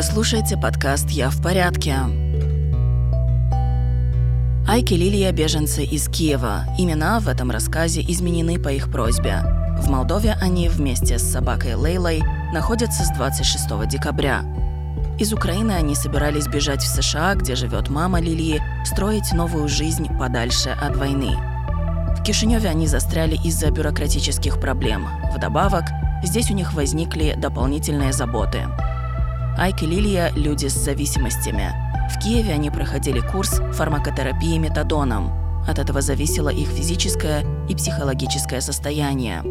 Вы слушаете подкаст «Я в порядке». Айки Лилия – беженцы из Киева. Имена в этом рассказе изменены по их просьбе. В Молдове они вместе с собакой Лейлой находятся с 26 декабря. Из Украины они собирались бежать в США, где живет мама Лилии, строить новую жизнь подальше от войны. В Кишиневе они застряли из-за бюрократических проблем. Вдобавок, здесь у них возникли дополнительные заботы – Айк и Лилия – люди с зависимостями. В Киеве они проходили курс фармакотерапии метадоном. От этого зависело их физическое и психологическое состояние.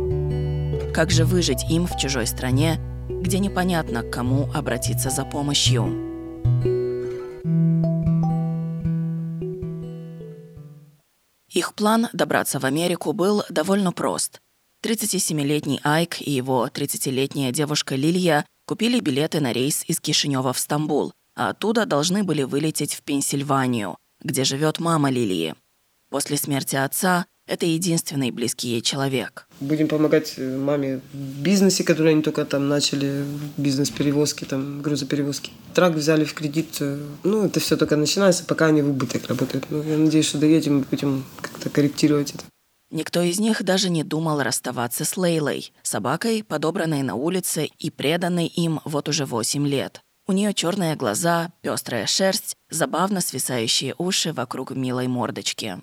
Как же выжить им в чужой стране, где непонятно, к кому обратиться за помощью? Их план добраться в Америку был довольно прост. 37-летний Айк и его 30-летняя девушка Лилия купили билеты на рейс из Кишинева в Стамбул, а оттуда должны были вылететь в Пенсильванию, где живет мама Лилии. После смерти отца это единственный близкий ей человек. Будем помогать э, маме в бизнесе, который они только там начали, бизнес-перевозки, там, грузоперевозки. Трак взяли в кредит. Э, ну, это все только начинается, пока они в убыток работают. Но ну, я надеюсь, что доедем, мы будем как-то корректировать это. Никто из них даже не думал расставаться с Лейлой, собакой, подобранной на улице и преданной им вот уже 8 лет. У нее черные глаза, пестрая шерсть, забавно свисающие уши вокруг милой мордочки.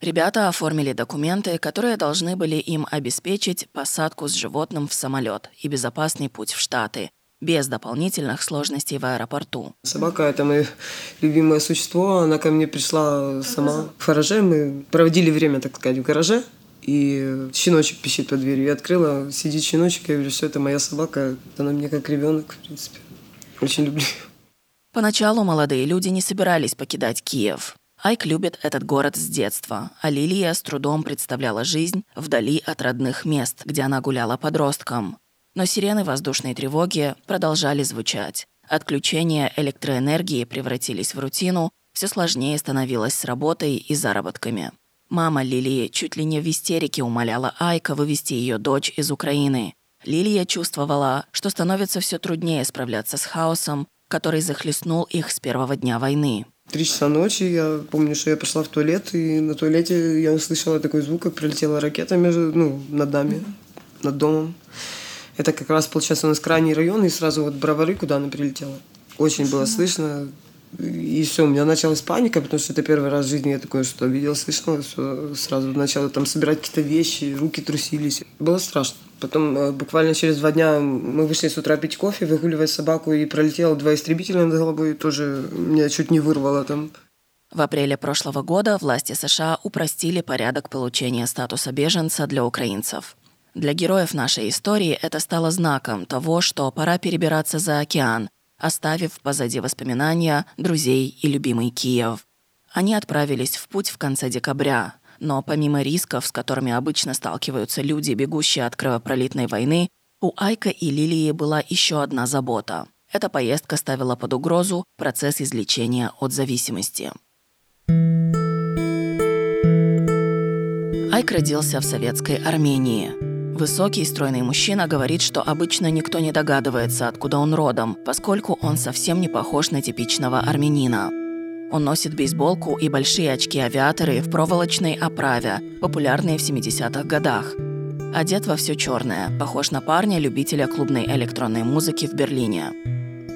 Ребята оформили документы, которые должны были им обеспечить посадку с животным в самолет и безопасный путь в Штаты, без дополнительных сложностей в аэропорту. Собака – это мое любимое существо. Она ко мне пришла сама в гараже. Мы проводили время, так сказать, в гараже. И щеночек пищит под дверью. Я открыла, сидит щеночек, я говорю, что это моя собака. Она мне как ребенок, в принципе. Очень люблю. Поначалу молодые люди не собирались покидать Киев. Айк любит этот город с детства, а Лилия с трудом представляла жизнь вдали от родных мест, где она гуляла подростком. Но сирены воздушной тревоги продолжали звучать. Отключения электроэнергии превратились в рутину, все сложнее становилось с работой и заработками. Мама Лилии чуть ли не в истерике умоляла Айка вывести ее дочь из Украины. Лилия чувствовала, что становится все труднее справляться с хаосом, который захлестнул их с первого дня войны. Три часа ночи, я помню, что я пошла в туалет, и на туалете я услышала такой звук, как прилетела ракета между, ну, над нами, над домом. Это как раз, получается, у нас крайний район, и сразу вот Бровары, куда она прилетела. Очень было слышно. И все, у меня началась паника, потому что это первый раз в жизни я такое что видел, слышал, все, сразу начала там собирать какие-то вещи, руки трусились. Было страшно. Потом э, буквально через два дня мы вышли с утра пить кофе, выгуливать собаку, и пролетело два истребителя над головой, тоже меня чуть не вырвало там. В апреле прошлого года власти США упростили порядок получения статуса беженца для украинцев. Для героев нашей истории это стало знаком того, что пора перебираться за океан, оставив позади воспоминания, друзей и любимый Киев. Они отправились в путь в конце декабря, но помимо рисков, с которыми обычно сталкиваются люди, бегущие от кровопролитной войны, у Айка и Лилии была еще одна забота. Эта поездка ставила под угрозу процесс излечения от зависимости. Айк родился в советской Армении. Высокий, стройный мужчина говорит, что обычно никто не догадывается, откуда он родом, поскольку он совсем не похож на типичного армянина. Он носит бейсболку и большие очки-авиаторы в проволочной оправе, популярные в 70-х годах. Одет во все черное, похож на парня, любителя клубной электронной музыки в Берлине.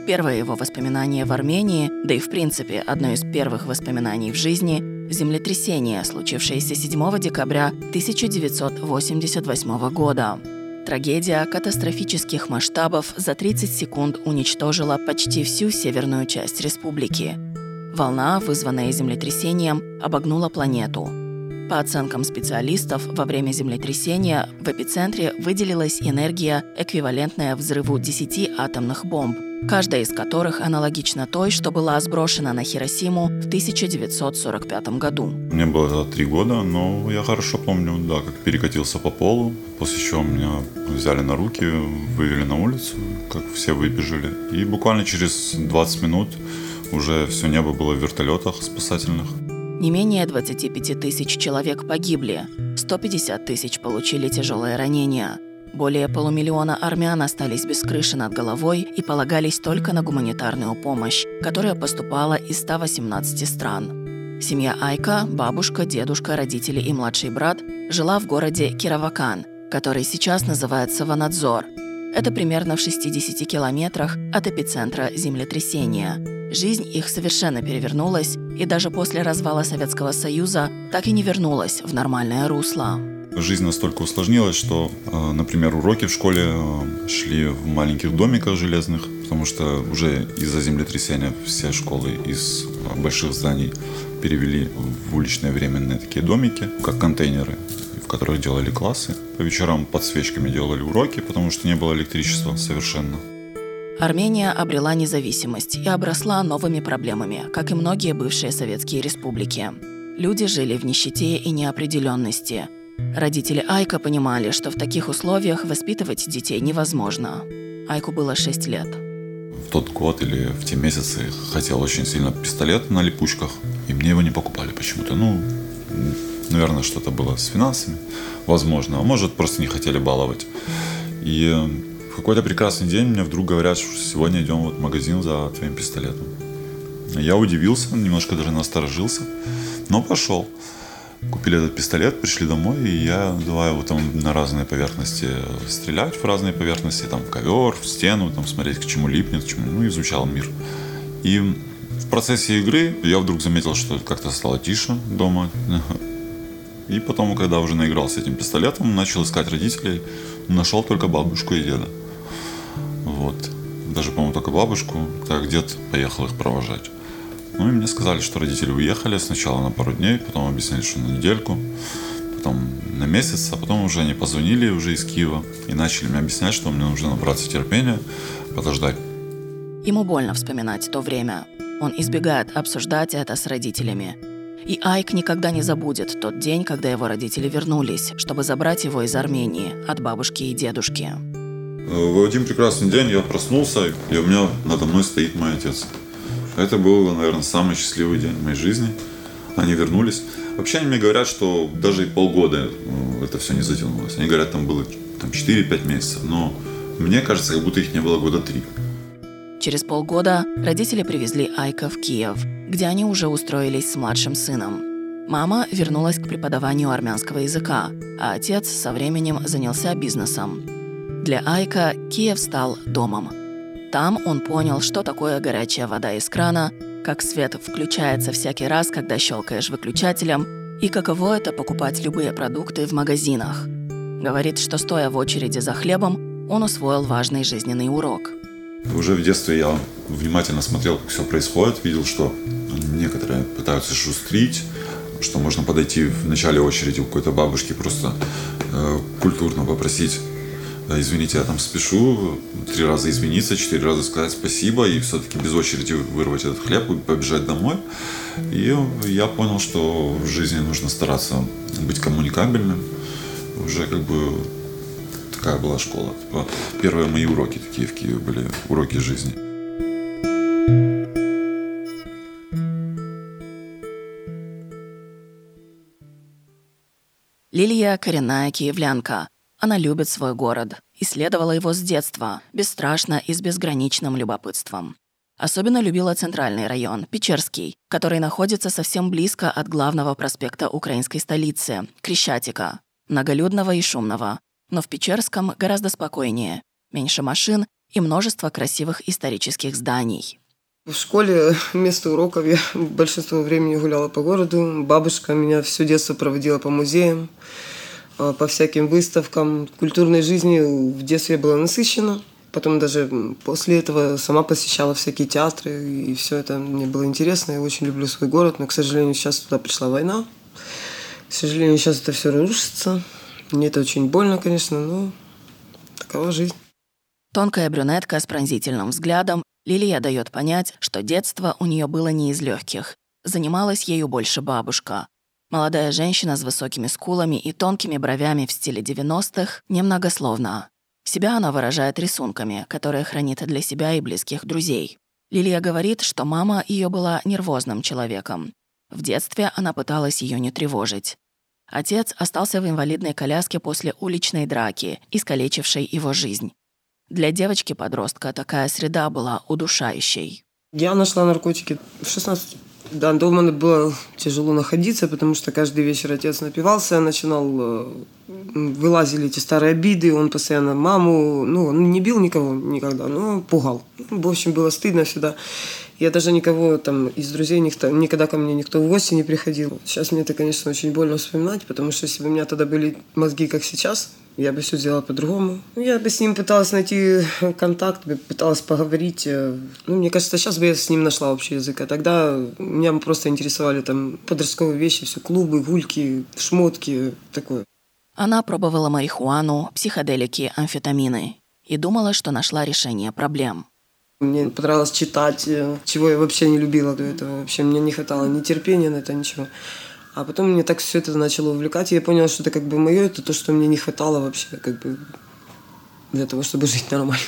Первое его воспоминание в Армении, да и в принципе одно из первых воспоминаний в жизни землетрясение, случившееся 7 декабря 1988 года. Трагедия катастрофических масштабов за 30 секунд уничтожила почти всю северную часть республики. Волна, вызванная землетрясением, обогнула планету. По оценкам специалистов, во время землетрясения в эпицентре выделилась энергия, эквивалентная взрыву 10 атомных бомб – каждая из которых аналогична той, что была сброшена на Хиросиму в 1945 году. Мне было три года, но я хорошо помню, да, как перекатился по полу, после чего меня взяли на руки, вывели на улицу, как все выбежали. И буквально через 20 минут уже все небо было в вертолетах спасательных. Не менее 25 тысяч человек погибли, 150 тысяч получили тяжелые ранения – более полумиллиона армян остались без крыши над головой и полагались только на гуманитарную помощь, которая поступала из 118 стран. Семья Айка, бабушка, дедушка, родители и младший брат жила в городе Кировакан, который сейчас называется Ванадзор. Это примерно в 60 километрах от эпицентра землетрясения. Жизнь их совершенно перевернулась, и даже после развала Советского Союза так и не вернулась в нормальное русло. Жизнь настолько усложнилась, что, э, например, уроки в школе э, шли в маленьких домиках железных, потому что уже из-за землетрясения все школы из э, больших зданий перевели в уличные временные такие домики, как контейнеры, в которых делали классы. По вечерам под свечками делали уроки, потому что не было электричества совершенно. Армения обрела независимость и обросла новыми проблемами, как и многие бывшие советские республики. Люди жили в нищете и неопределенности – Родители Айка понимали, что в таких условиях воспитывать детей невозможно. Айку было 6 лет. В тот год или в те месяцы хотел очень сильно пистолет на липучках, и мне его не покупали почему-то. Ну, наверное, что-то было с финансами, возможно, а может, просто не хотели баловать. И в какой-то прекрасный день мне вдруг говорят, что сегодня идем вот в магазин за твоим пистолетом. Я удивился, немножко даже насторожился, но пошел. Купили этот пистолет, пришли домой, и я давай его там на разные поверхности стрелять, в разные поверхности, там, в ковер, в стену, там, смотреть, к чему липнет, к чему, ну, изучал мир. И в процессе игры я вдруг заметил, что как-то стало тише дома. И потом, когда уже наигрался этим пистолетом, начал искать родителей, нашел только бабушку и деда. Вот. Даже, по-моему, только бабушку, так дед поехал их провожать. Ну и мне сказали, что родители уехали сначала на пару дней, потом объяснили, что на недельку, потом на месяц, а потом уже они позвонили уже из Киева и начали мне объяснять, что мне нужно набраться терпения, подождать. Ему больно вспоминать то время. Он избегает обсуждать это с родителями. И Айк никогда не забудет тот день, когда его родители вернулись, чтобы забрать его из Армении от бабушки и дедушки. В один прекрасный день я проснулся, и у меня надо мной стоит мой отец. Это был, наверное, самый счастливый день в моей жизни. Они вернулись. Вообще они мне говорят, что даже и полгода ну, это все не затянулось. Они говорят, там было там, 4-5 месяцев. Но мне кажется, как будто их не было года три. Через полгода родители привезли Айка в Киев, где они уже устроились с младшим сыном. Мама вернулась к преподаванию армянского языка, а отец со временем занялся бизнесом. Для Айка Киев стал домом – там он понял, что такое горячая вода из крана, как свет включается всякий раз, когда щелкаешь выключателем, и каково это покупать любые продукты в магазинах. Говорит, что стоя в очереди за хлебом, он усвоил важный жизненный урок. Уже в детстве я внимательно смотрел, как все происходит, видел, что некоторые пытаются шустрить, что можно подойти в начале очереди у какой-то бабушки просто э, культурно попросить извините, я там спешу, три раза извиниться, четыре раза сказать спасибо и все-таки без очереди вырвать этот хлеб и побежать домой. И я понял, что в жизни нужно стараться быть коммуникабельным. Уже как бы такая была школа. Типа, первые мои уроки такие в Киеве были, уроки жизни. Лилия – коренная киевлянка – она любит свой город, исследовала его с детства, бесстрашно и с безграничным любопытством. Особенно любила центральный район, Печерский, который находится совсем близко от главного проспекта украинской столицы, Крещатика, многолюдного и шумного. Но в Печерском гораздо спокойнее, меньше машин и множество красивых исторических зданий. В школе вместо уроков я большинство времени гуляла по городу. Бабушка меня все детство проводила по музеям. А, по всяким выставкам. Культурной жизни в детстве была насыщена. Потом даже после этого сама посещала всякие театры, и все это мне было интересно. Я очень люблю свой город, но, к сожалению, сейчас туда пришла война. К сожалению, сейчас это все рушится. Мне это очень больно, конечно, но такова жизнь. Тонкая брюнетка с пронзительным взглядом, Лилия дает понять, что детство у нее было не из легких. Занималась ею больше бабушка. Молодая женщина с высокими скулами и тонкими бровями в стиле 90-х немногословна. Себя она выражает рисунками, которые хранит для себя и близких друзей. Лилия говорит, что мама ее была нервозным человеком. В детстве она пыталась ее не тревожить. Отец остался в инвалидной коляске после уличной драки, искалечившей его жизнь. Для девочки-подростка такая среда была удушающей. Я нашла наркотики в 16 да, дома было тяжело находиться, потому что каждый вечер отец напивался, начинал, э, вылазили эти старые обиды, он постоянно маму, ну, он не бил никого никогда, но пугал. В общем, было стыдно всегда. Я даже никого там из друзей никто, никогда ко мне никто в гости не приходил. Сейчас мне это, конечно, очень больно вспоминать, потому что если бы у меня тогда были мозги, как сейчас, я бы все сделала по-другому. Ну, я бы с ним пыталась найти контакт, пыталась поговорить. Э, ну, мне кажется, сейчас бы я с ним нашла общий язык. А тогда меня просто интересовали там подростковые вещи, все клубы, гульки, шмотки, такое. Она пробовала марихуану, психоделики, амфетамины и думала, что нашла решение проблем. Мне понравилось читать, э, чего я вообще не любила до этого. Вообще мне не хватало ни терпения на это, ничего. А потом мне так все это начало увлекать, и я поняла, что это как бы мое, это то, что мне не хватало вообще, как бы для того, чтобы жить нормально.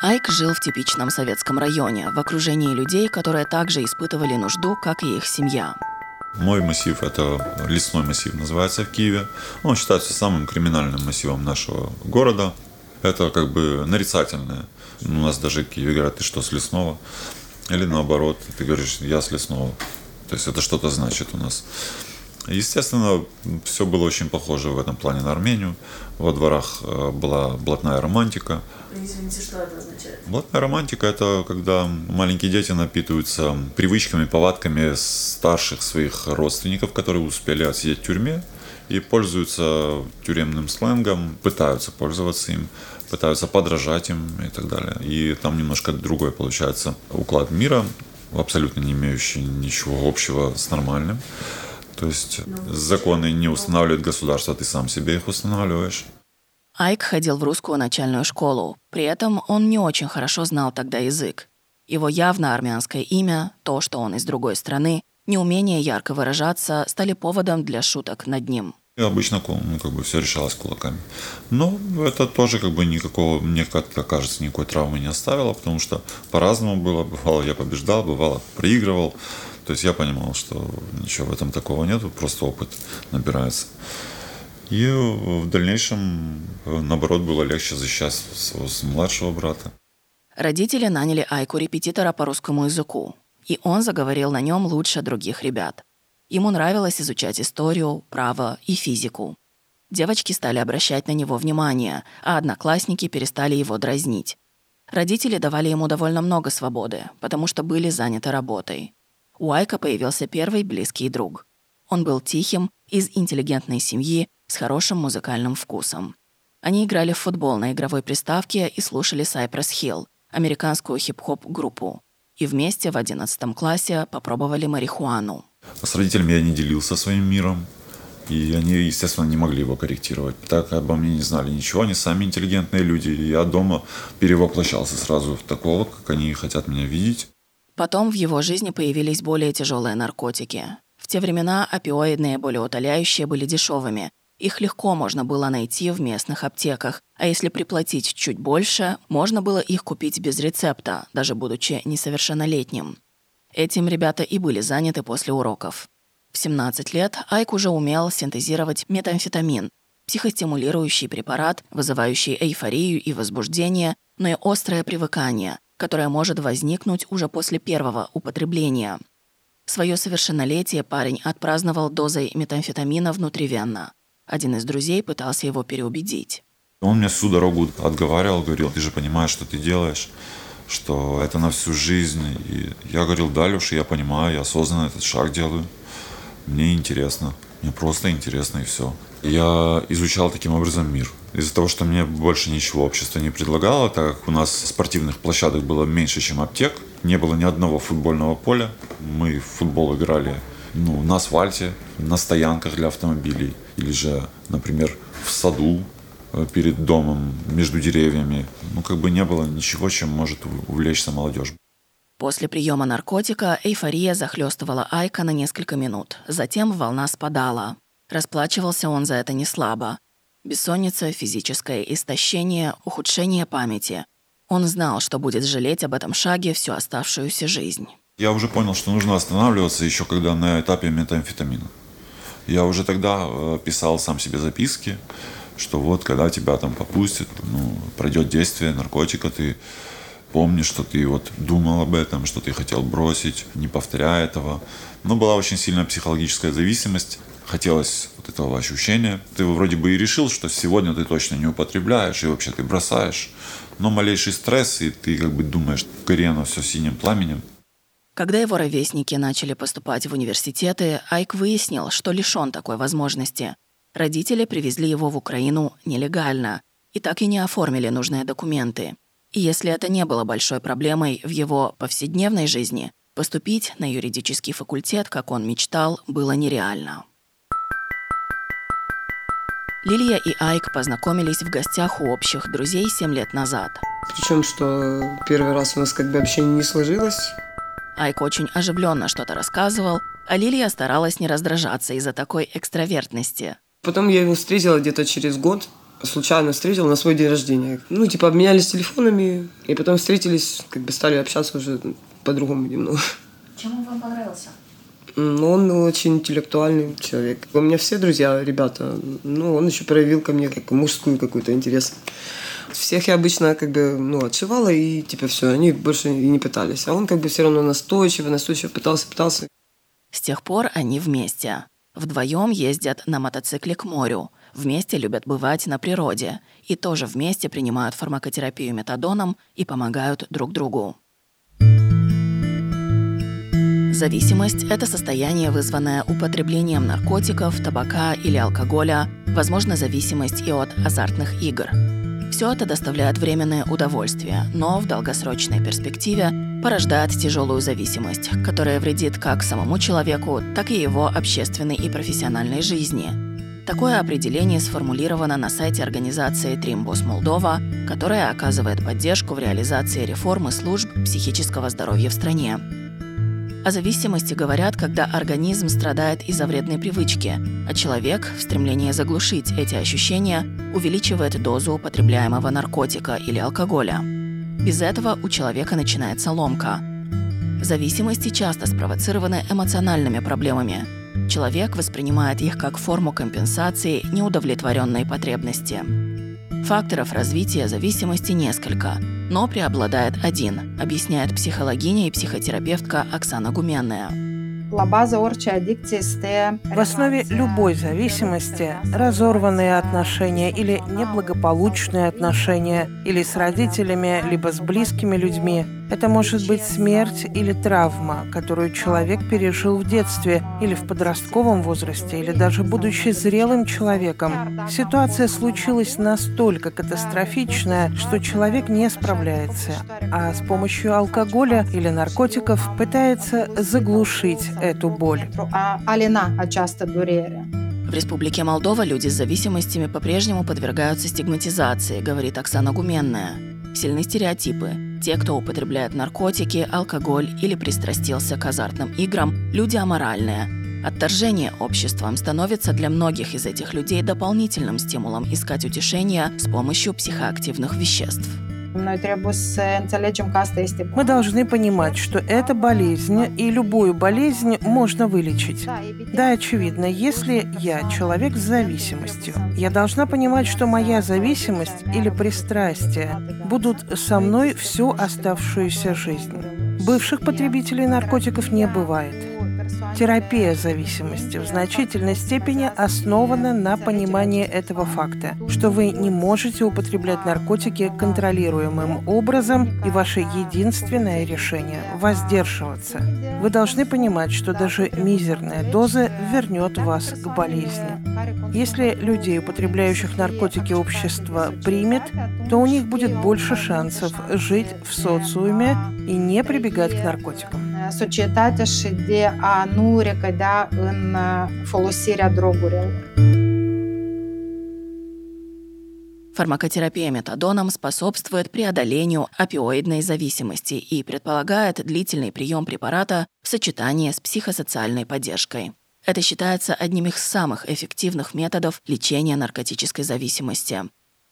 Айк жил в типичном советском районе, в окружении людей, которые также испытывали нужду, как и их семья. Мой массив – это лесной массив, называется в Киеве. Он считается самым криминальным массивом нашего города. Это как бы нарицательное. У нас даже в Киеве говорят, ты что, с лесного? Или наоборот, ты говоришь, я с лесного. То есть это что-то значит у нас. Естественно, все было очень похоже в этом плане на Армению. Во дворах э, была блатная романтика. Извините, что это означает? Блатная романтика – это когда маленькие дети напитываются привычками, повадками старших своих родственников, которые успели отсидеть в тюрьме, и пользуются тюремным сленгом, пытаются пользоваться им, пытаются подражать им и так далее. И там немножко другой получается уклад мира, абсолютно не имеющий ничего общего с нормальным. То есть законы не устанавливает государство, ты сам себе их устанавливаешь. Айк ходил в русскую начальную школу. При этом он не очень хорошо знал тогда язык. Его явно армянское имя, то, что он из другой страны, неумение ярко выражаться стали поводом для шуток над ним. Обычно ну, как бы все решалось кулаками. Но это тоже как бы никакого, мне как-то кажется, никакой травмы не оставило, потому что по-разному было. Бывало, я побеждал, бывало, проигрывал. То есть я понимал, что ничего в этом такого нет, просто опыт набирается. И в дальнейшем, наоборот, было легче защищать своего младшего брата. Родители наняли Айку репетитора по русскому языку, и он заговорил на нем лучше других ребят. Ему нравилось изучать историю, право и физику. Девочки стали обращать на него внимание, а одноклассники перестали его дразнить. Родители давали ему довольно много свободы, потому что были заняты работой. У Айка появился первый близкий друг. Он был тихим, из интеллигентной семьи, с хорошим музыкальным вкусом. Они играли в футбол на игровой приставке и слушали Cypress Hill, американскую хип-хоп группу. И вместе в 11 классе попробовали марихуану. С родителями я не делился своим миром. И они, естественно, не могли его корректировать. Так обо мне не знали ничего. Они сами интеллигентные люди. И я дома перевоплощался сразу в такого, как они хотят меня видеть. Потом в его жизни появились более тяжелые наркотики. В те времена опиоидные болеутоляющие были дешевыми. Их легко можно было найти в местных аптеках, а если приплатить чуть больше, можно было их купить без рецепта, даже будучи несовершеннолетним. Этим ребята и были заняты после уроков. В 17 лет Айк уже умел синтезировать метамфетамин, психостимулирующий препарат, вызывающий эйфорию и возбуждение, но и острое привыкание, которое может возникнуть уже после первого употребления. Свое совершеннолетие парень отпраздновал дозой метамфетамина внутривенно. Один из друзей пытался его переубедить. Он меня всю дорогу отговаривал, говорил, ты же понимаешь, что ты делаешь что это на всю жизнь. И я говорил, да, Леша, я понимаю, я осознанно этот шаг делаю. Мне интересно. Мне просто интересно и все. Я изучал таким образом мир. Из-за того, что мне больше ничего общество не предлагало, так как у нас спортивных площадок было меньше, чем аптек, не было ни одного футбольного поля. Мы в футбол играли ну, на асфальте, на стоянках для автомобилей. Или же, например, в саду перед домом, между деревьями. Ну, как бы не было ничего, чем может увлечься молодежь. После приема наркотика эйфория захлестывала Айка на несколько минут. Затем волна спадала. Расплачивался он за это не слабо. Бессонница, физическое истощение, ухудшение памяти. Он знал, что будет жалеть об этом шаге всю оставшуюся жизнь. Я уже понял, что нужно останавливаться еще когда на этапе метамфетамина. Я уже тогда э, писал сам себе записки, что вот когда тебя там попустят, ну, пройдет действие наркотика, ты помнишь, что ты вот думал об этом, что ты хотел бросить, не повторяя этого. Но была очень сильная психологическая зависимость. Хотелось вот этого ощущения. Ты вроде бы и решил, что сегодня ты точно не употребляешь, и вообще ты бросаешь. Но малейший стресс, и ты как бы думаешь, горе оно все синим пламенем. Когда его ровесники начали поступать в университеты, Айк выяснил, что лишен такой возможности. Родители привезли его в Украину нелегально и так и не оформили нужные документы. И если это не было большой проблемой в его повседневной жизни, поступить на юридический факультет, как он мечтал, было нереально. Лилия и Айк познакомились в гостях у общих друзей 7 лет назад. Причем, что первый раз у нас как бы общение не сложилось. Айк очень оживленно что-то рассказывал, а Лилия старалась не раздражаться из-за такой экстравертности. Потом я его встретила где-то через год, случайно встретила на свой день рождения. Ну, типа, обменялись телефонами, и потом встретились, как бы стали общаться уже по-другому немного. Чем он вам понравился? Ну, он очень интеллектуальный человек. У меня все друзья, ребята, ну, он еще проявил ко мне как мужскую какой-то интерес. Всех я обычно как бы, ну, отшивала, и типа все, они больше и не пытались. А он как бы все равно настойчиво, настойчиво пытался, пытался. С тех пор они вместе. Вдвоем ездят на мотоцикле к морю. Вместе любят бывать на природе. И тоже вместе принимают фармакотерапию метадоном и помогают друг другу. Зависимость – это состояние, вызванное употреблением наркотиков, табака или алкоголя, возможно, зависимость и от азартных игр. Все это доставляет временное удовольствие, но в долгосрочной перспективе порождает тяжелую зависимость, которая вредит как самому человеку, так и его общественной и профессиональной жизни. Такое определение сформулировано на сайте организации Тримбус Молдова, которая оказывает поддержку в реализации реформы служб психического здоровья в стране. О зависимости говорят, когда организм страдает из-за вредной привычки, а человек в стремлении заглушить эти ощущения увеличивает дозу употребляемого наркотика или алкоголя. Без этого у человека начинается ломка. Зависимости часто спровоцированы эмоциональными проблемами. Человек воспринимает их как форму компенсации неудовлетворенной потребности. Факторов развития зависимости несколько, но преобладает один, объясняет психологиня и психотерапевтка Оксана Гуменная. В основе любой зависимости разорванные отношения или неблагополучные отношения или с родителями, либо с близкими людьми. Это может быть смерть или травма, которую человек пережил в детстве или в подростковом возрасте, или даже будучи зрелым человеком. Ситуация случилась настолько катастрофичная, что человек не справляется, а с помощью алкоголя или наркотиков пытается заглушить эту боль. В Республике Молдова люди с зависимостями по-прежнему подвергаются стигматизации, говорит Оксана Гуменная. Сильны стереотипы. Те, кто употребляет наркотики, алкоголь или пристрастился к азартным играм, люди аморальные. Отторжение обществом становится для многих из этих людей дополнительным стимулом искать утешения с помощью психоактивных веществ. Мы должны понимать, что это болезнь, и любую болезнь можно вылечить. Да, очевидно, если я человек с зависимостью, я должна понимать, что моя зависимость или пристрастие будут со мной всю оставшуюся жизнь. Бывших потребителей наркотиков не бывает. Терапия зависимости в значительной степени основана на понимании этого факта, что вы не можете употреблять наркотики контролируемым образом, и ваше единственное решение – воздерживаться. Вы должны понимать, что даже мизерная доза вернет вас к болезни. Если людей, употребляющих наркотики, общество примет, то у них будет больше шансов жить в социуме и не прибегать к наркотикам. Societatea și de a nu recădea în folosirea drogurilor. Фармакотерапия метадоном способствует преодолению опиоидной зависимости и предполагает длительный прием препарата в сочетании с психосоциальной поддержкой. Это считается одним из самых эффективных методов лечения наркотической зависимости.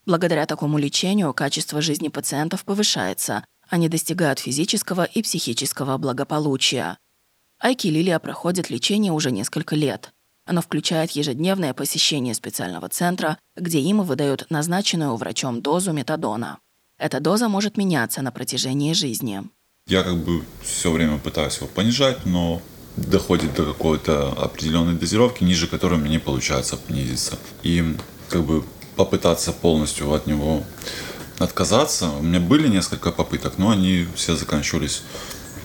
Благодаря такому лечению качество жизни пациентов повышается, Они достигают физического и психического благополучия. Айки Лилия проходят лечение уже несколько лет. Оно включает ежедневное посещение специального центра, где им выдают назначенную врачом дозу метадона. Эта доза может меняться на протяжении жизни. Я как бы все время пытаюсь его понижать, но доходит до какой-то определенной дозировки, ниже которой мне не получается понизиться. И как бы попытаться полностью от него отказаться. У меня были несколько попыток, но они все заканчивались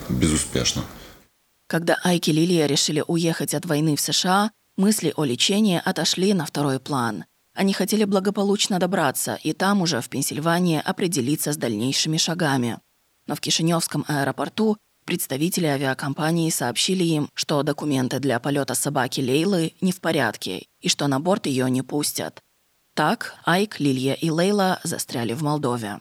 безуспешно. Когда Айки и Лилия решили уехать от войны в США, мысли о лечении отошли на второй план. Они хотели благополучно добраться и там уже, в Пенсильвании, определиться с дальнейшими шагами. Но в Кишиневском аэропорту представители авиакомпании сообщили им, что документы для полета собаки Лейлы не в порядке и что на борт ее не пустят. Так Айк, Лилия и Лейла застряли в Молдове.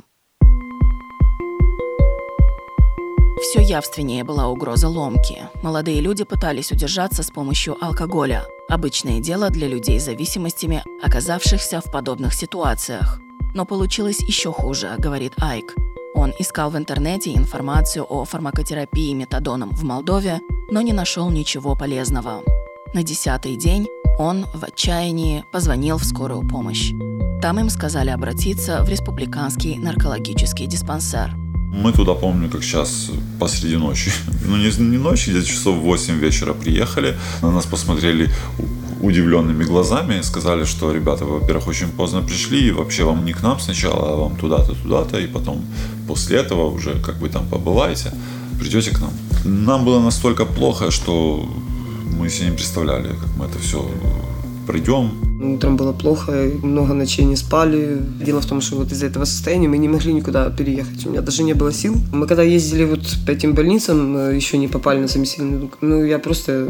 Все явственнее была угроза ломки. Молодые люди пытались удержаться с помощью алкоголя. Обычное дело для людей с зависимостями, оказавшихся в подобных ситуациях. Но получилось еще хуже, говорит Айк. Он искал в интернете информацию о фармакотерапии метадоном в Молдове, но не нашел ничего полезного. На десятый день он в отчаянии позвонил в скорую помощь. Там им сказали обратиться в республиканский наркологический диспансер. Мы туда, помню, как сейчас, посреди ночи. Ну, не, не ночи, где-то часов 8 вечера приехали. На нас посмотрели удивленными глазами. Сказали, что, ребята, вы, во-первых, очень поздно пришли. И вообще вам не к нам сначала, а вам туда-то, туда-то. И потом после этого уже как бы там побываете, придете к нам. Нам было настолько плохо, что мы себе не представляли, как мы это все пройдем. Утром было плохо, много ночей не спали. Дело в том, что вот из-за этого состояния мы не могли никуда переехать. У меня даже не было сил. Мы когда ездили вот по этим больницам, э, еще не попали на заместительную. Ну, я просто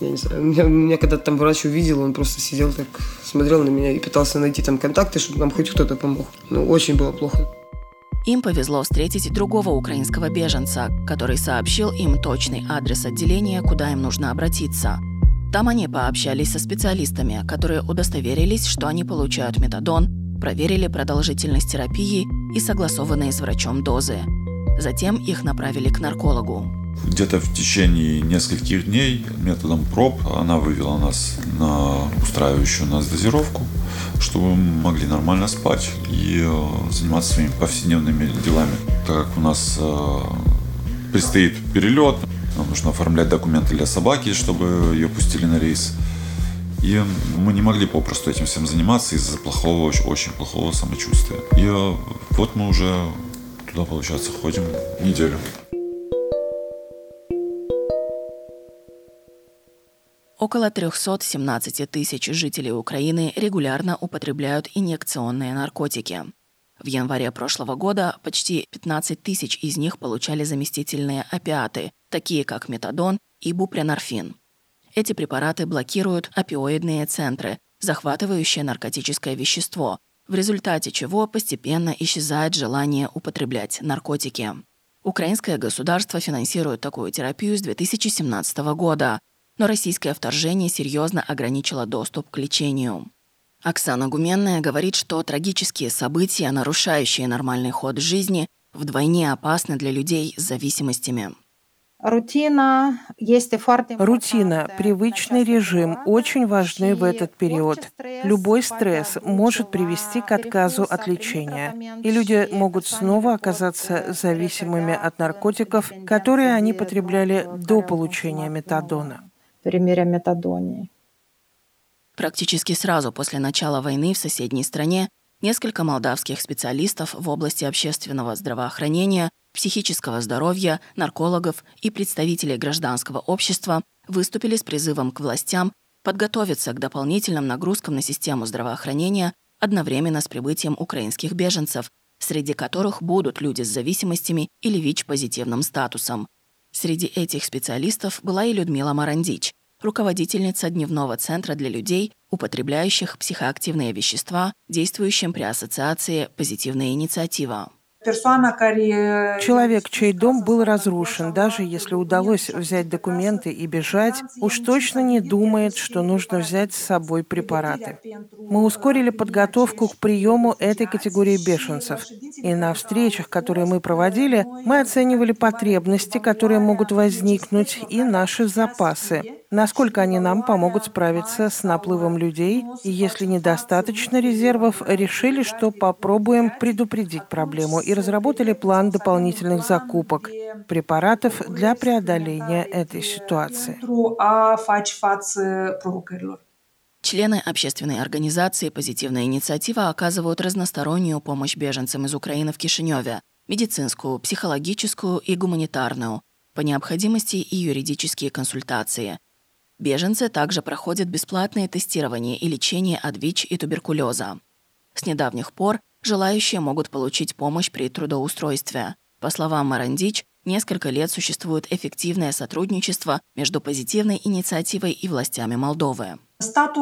я не знаю, меня, меня когда там врач увидел, он просто сидел так, смотрел на меня и пытался найти там контакты, чтобы нам хоть кто-то помог. Ну, очень было плохо. Им повезло встретить другого украинского беженца, который сообщил им точный адрес отделения, куда им нужно обратиться. Там они пообщались со специалистами, которые удостоверились, что они получают метадон, проверили продолжительность терапии и согласованные с врачом дозы. Затем их направили к наркологу. Где-то в течение нескольких дней методом проб она вывела нас на устраивающую нас дозировку, чтобы мы могли нормально спать и э, заниматься своими повседневными делами. Так как у нас э, предстоит перелет, нам нужно оформлять документы для собаки, чтобы ее пустили на рейс. И мы не могли попросту этим всем заниматься из-за плохого, очень, плохого самочувствия. И э, вот мы уже туда, получается, ходим неделю. Около 317 тысяч жителей Украины регулярно употребляют инъекционные наркотики. В январе прошлого года почти 15 тысяч из них получали заместительные опиаты, такие как метадон и бупренорфин. Эти препараты блокируют опиоидные центры, захватывающие наркотическое вещество, в результате чего постепенно исчезает желание употреблять наркотики. Украинское государство финансирует такую терапию с 2017 года, но российское вторжение серьезно ограничило доступ к лечению. Оксана Гуменная говорит, что трагические события, нарушающие нормальный ход жизни, вдвойне опасны для людей с зависимостями. Рутина, Рутина, привычный режим очень важны в этот период. Любой стресс может привести к отказу от лечения, и люди могут снова оказаться зависимыми от наркотиков, которые они потребляли до получения метадона примере метадонии. Практически сразу после начала войны в соседней стране несколько молдавских специалистов в области общественного здравоохранения, психического здоровья, наркологов и представителей гражданского общества выступили с призывом к властям подготовиться к дополнительным нагрузкам на систему здравоохранения одновременно с прибытием украинских беженцев, среди которых будут люди с зависимостями или ВИЧ-позитивным статусом. Среди этих специалистов была и Людмила Марандич, руководительница дневного центра для людей, употребляющих психоактивные вещества, действующим при ассоциации «Позитивная инициатива». Человек, чей дом был разрушен, даже если удалось взять документы и бежать, уж точно не думает, что нужно взять с собой препараты. Мы ускорили подготовку к приему этой категории бешенцев. И на встречах, которые мы проводили, мы оценивали потребности, которые могут возникнуть, и наши запасы насколько они нам помогут справиться с наплывом людей, и если недостаточно резервов, решили, что попробуем предупредить проблему и разработали план дополнительных закупок препаратов для преодоления этой ситуации. Члены общественной организации «Позитивная инициатива» оказывают разностороннюю помощь беженцам из Украины в Кишиневе – медицинскую, психологическую и гуманитарную, по необходимости и юридические консультации. Беженцы также проходят бесплатные тестирования и лечение от ВИЧ и туберкулеза. С недавних пор желающие могут получить помощь при трудоустройстве. По словам Марандич, несколько лет существует эффективное сотрудничество между позитивной инициативой и властями Молдовы.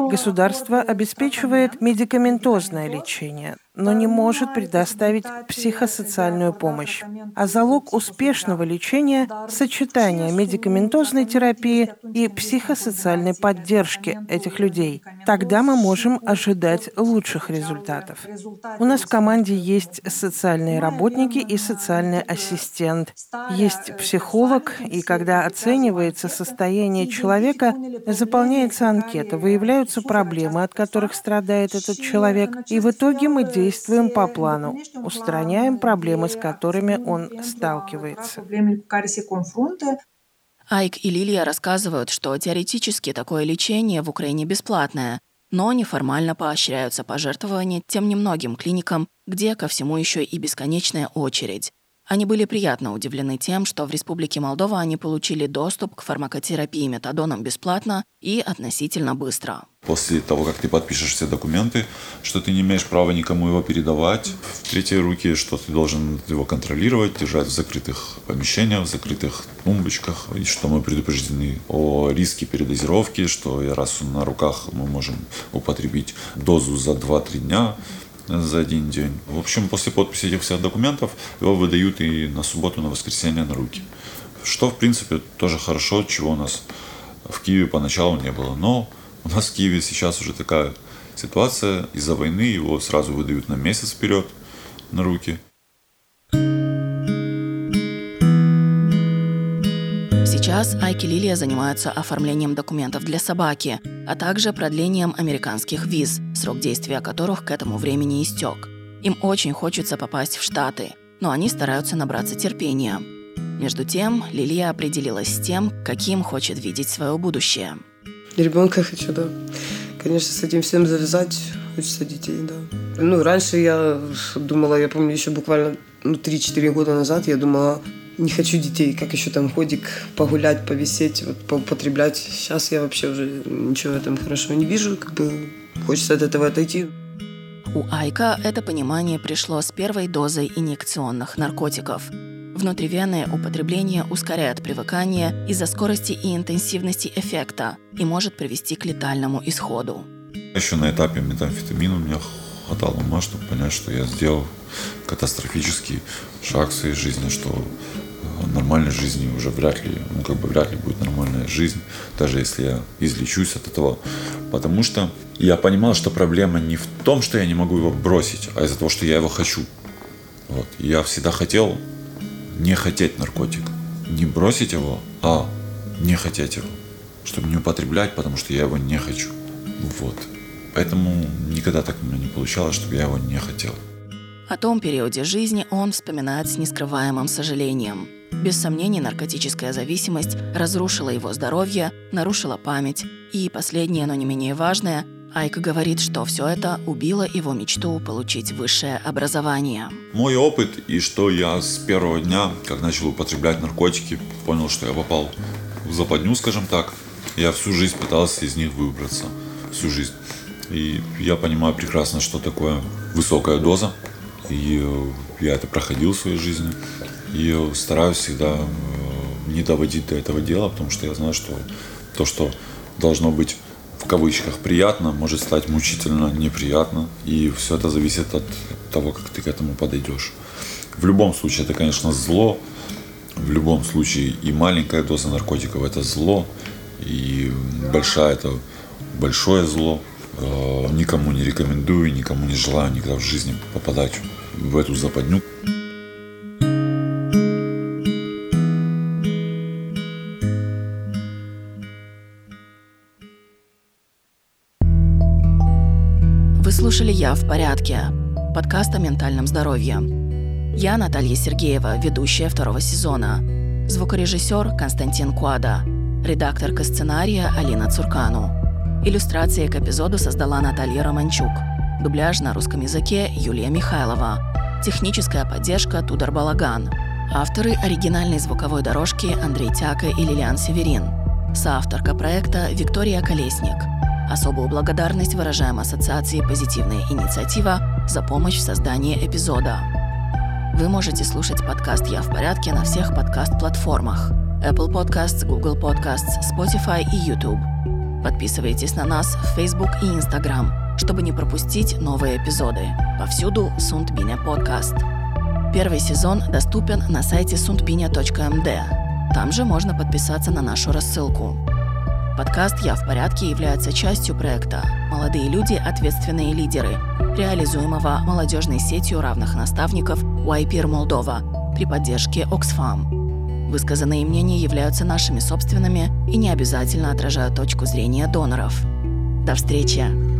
Государство обеспечивает медикаментозное лечение, но не может предоставить психосоциальную помощь. А залог успешного лечения – сочетание медикаментозной терапии и психосоциальной поддержки этих людей. Тогда мы можем ожидать лучших результатов. У нас в команде есть социальные работники и социальный ассистент. Есть психолог, и когда оценивается состояние человека, заполняется анкета, выявляются проблемы, от которых страдает этот человек, и в итоге мы действуем по плану, устраняем проблемы, с которыми он сталкивается. Айк и Лилия рассказывают, что теоретически такое лечение в Украине бесплатное, но неформально поощряются пожертвования тем немногим клиникам, где ко всему еще и бесконечная очередь. Они были приятно удивлены тем, что в Республике Молдова они получили доступ к фармакотерапии метадоном бесплатно и относительно быстро. После того, как ты подпишешь все документы, что ты не имеешь права никому его передавать, в третьей руки, что ты должен его контролировать, держать в закрытых помещениях, в закрытых тумбочках, и что мы предупреждены о риске передозировки, что раз на руках мы можем употребить дозу за 2-3 дня, за один день. В общем, после подписи этих всех документов его выдают и на субботу, на воскресенье на руки. Что, в принципе, тоже хорошо, чего у нас в Киеве поначалу не было. Но у нас в Киеве сейчас уже такая ситуация. Из-за войны его сразу выдают на месяц вперед на руки. Сейчас Айки Лилия занимаются оформлением документов для собаки, а также продлением американских виз, срок действия которых к этому времени истек. Им очень хочется попасть в Штаты, но они стараются набраться терпения. Между тем, Лилия определилась с тем, каким хочет видеть свое будущее. Ребенка хочу, да. Конечно, с этим всем завязать хочется детей, да. Ну, раньше я думала, я помню еще буквально ну, 3-4 года назад, я думала, не хочу детей, как еще там ходик погулять, повисеть, вот, поупотреблять. Сейчас я вообще уже ничего в этом хорошего не вижу, как бы хочется от этого отойти. У Айка это понимание пришло с первой дозой инъекционных наркотиков. Внутривенное употребление ускоряет привыкание из-за скорости и интенсивности эффекта и может привести к летальному исходу. Еще на этапе метамфетамина у меня хватало ума, чтобы понять, что я сделал катастрофический шаг в своей жизни, что нормальной жизни уже вряд ли, ну как бы вряд ли будет нормальная жизнь, даже если я излечусь от этого. Потому что я понимал, что проблема не в том, что я не могу его бросить, а из-за того, что я его хочу. Вот. Я всегда хотел не хотеть наркотик. Не бросить его, а не хотеть его. Чтобы не употреблять, потому что я его не хочу. Вот. Поэтому никогда так у меня не получалось, чтобы я его не хотел. О том периоде жизни он вспоминает с нескрываемым сожалением. Без сомнений, наркотическая зависимость разрушила его здоровье, нарушила память. И последнее, но не менее важное, Айка говорит, что все это убило его мечту получить высшее образование. Мой опыт и что я с первого дня, как начал употреблять наркотики, понял, что я попал в западню, скажем так. Я всю жизнь пытался из них выбраться. Всю жизнь. И я понимаю прекрасно, что такое высокая доза, и э, я это проходил в своей жизни. И стараюсь всегда э, не доводить до этого дела, потому что я знаю, что то, что должно быть в кавычках приятно, может стать мучительно неприятно. И все это зависит от того, как ты к этому подойдешь. В любом случае, это, конечно, зло. В любом случае, и маленькая доза наркотиков – это зло, и большая – это большое зло. Э, никому не рекомендую, никому не желаю никогда в жизни попадать в эту западню. Слушали «Я в порядке» – подкаст о ментальном здоровье. Я Наталья Сергеева, ведущая второго сезона. Звукорежиссер Константин Куада. Редакторка сценария Алина Цуркану. Иллюстрации к эпизоду создала Наталья Романчук. Дубляж на русском языке Юлия Михайлова. Техническая поддержка Тудор Балаган. Авторы оригинальной звуковой дорожки Андрей Тяка и Лилиан Северин. Соавторка проекта Виктория Колесник. Особую благодарность выражаем Ассоциации «Позитивная инициатива» за помощь в создании эпизода. Вы можете слушать подкаст «Я в порядке» на всех подкаст-платформах Apple Podcasts, Google Podcasts, Spotify и YouTube. Подписывайтесь на нас в Facebook и Instagram, чтобы не пропустить новые эпизоды. Повсюду Сундбиня подкаст. Первый сезон доступен на сайте sundbiня.md. Там же можно подписаться на нашу рассылку. Подкаст «Я в порядке» является частью проекта «Молодые люди. Ответственные лидеры», реализуемого молодежной сетью равных наставников YPR Молдова при поддержке Oxfam. Высказанные мнения являются нашими собственными и не обязательно отражают точку зрения доноров. До встречи!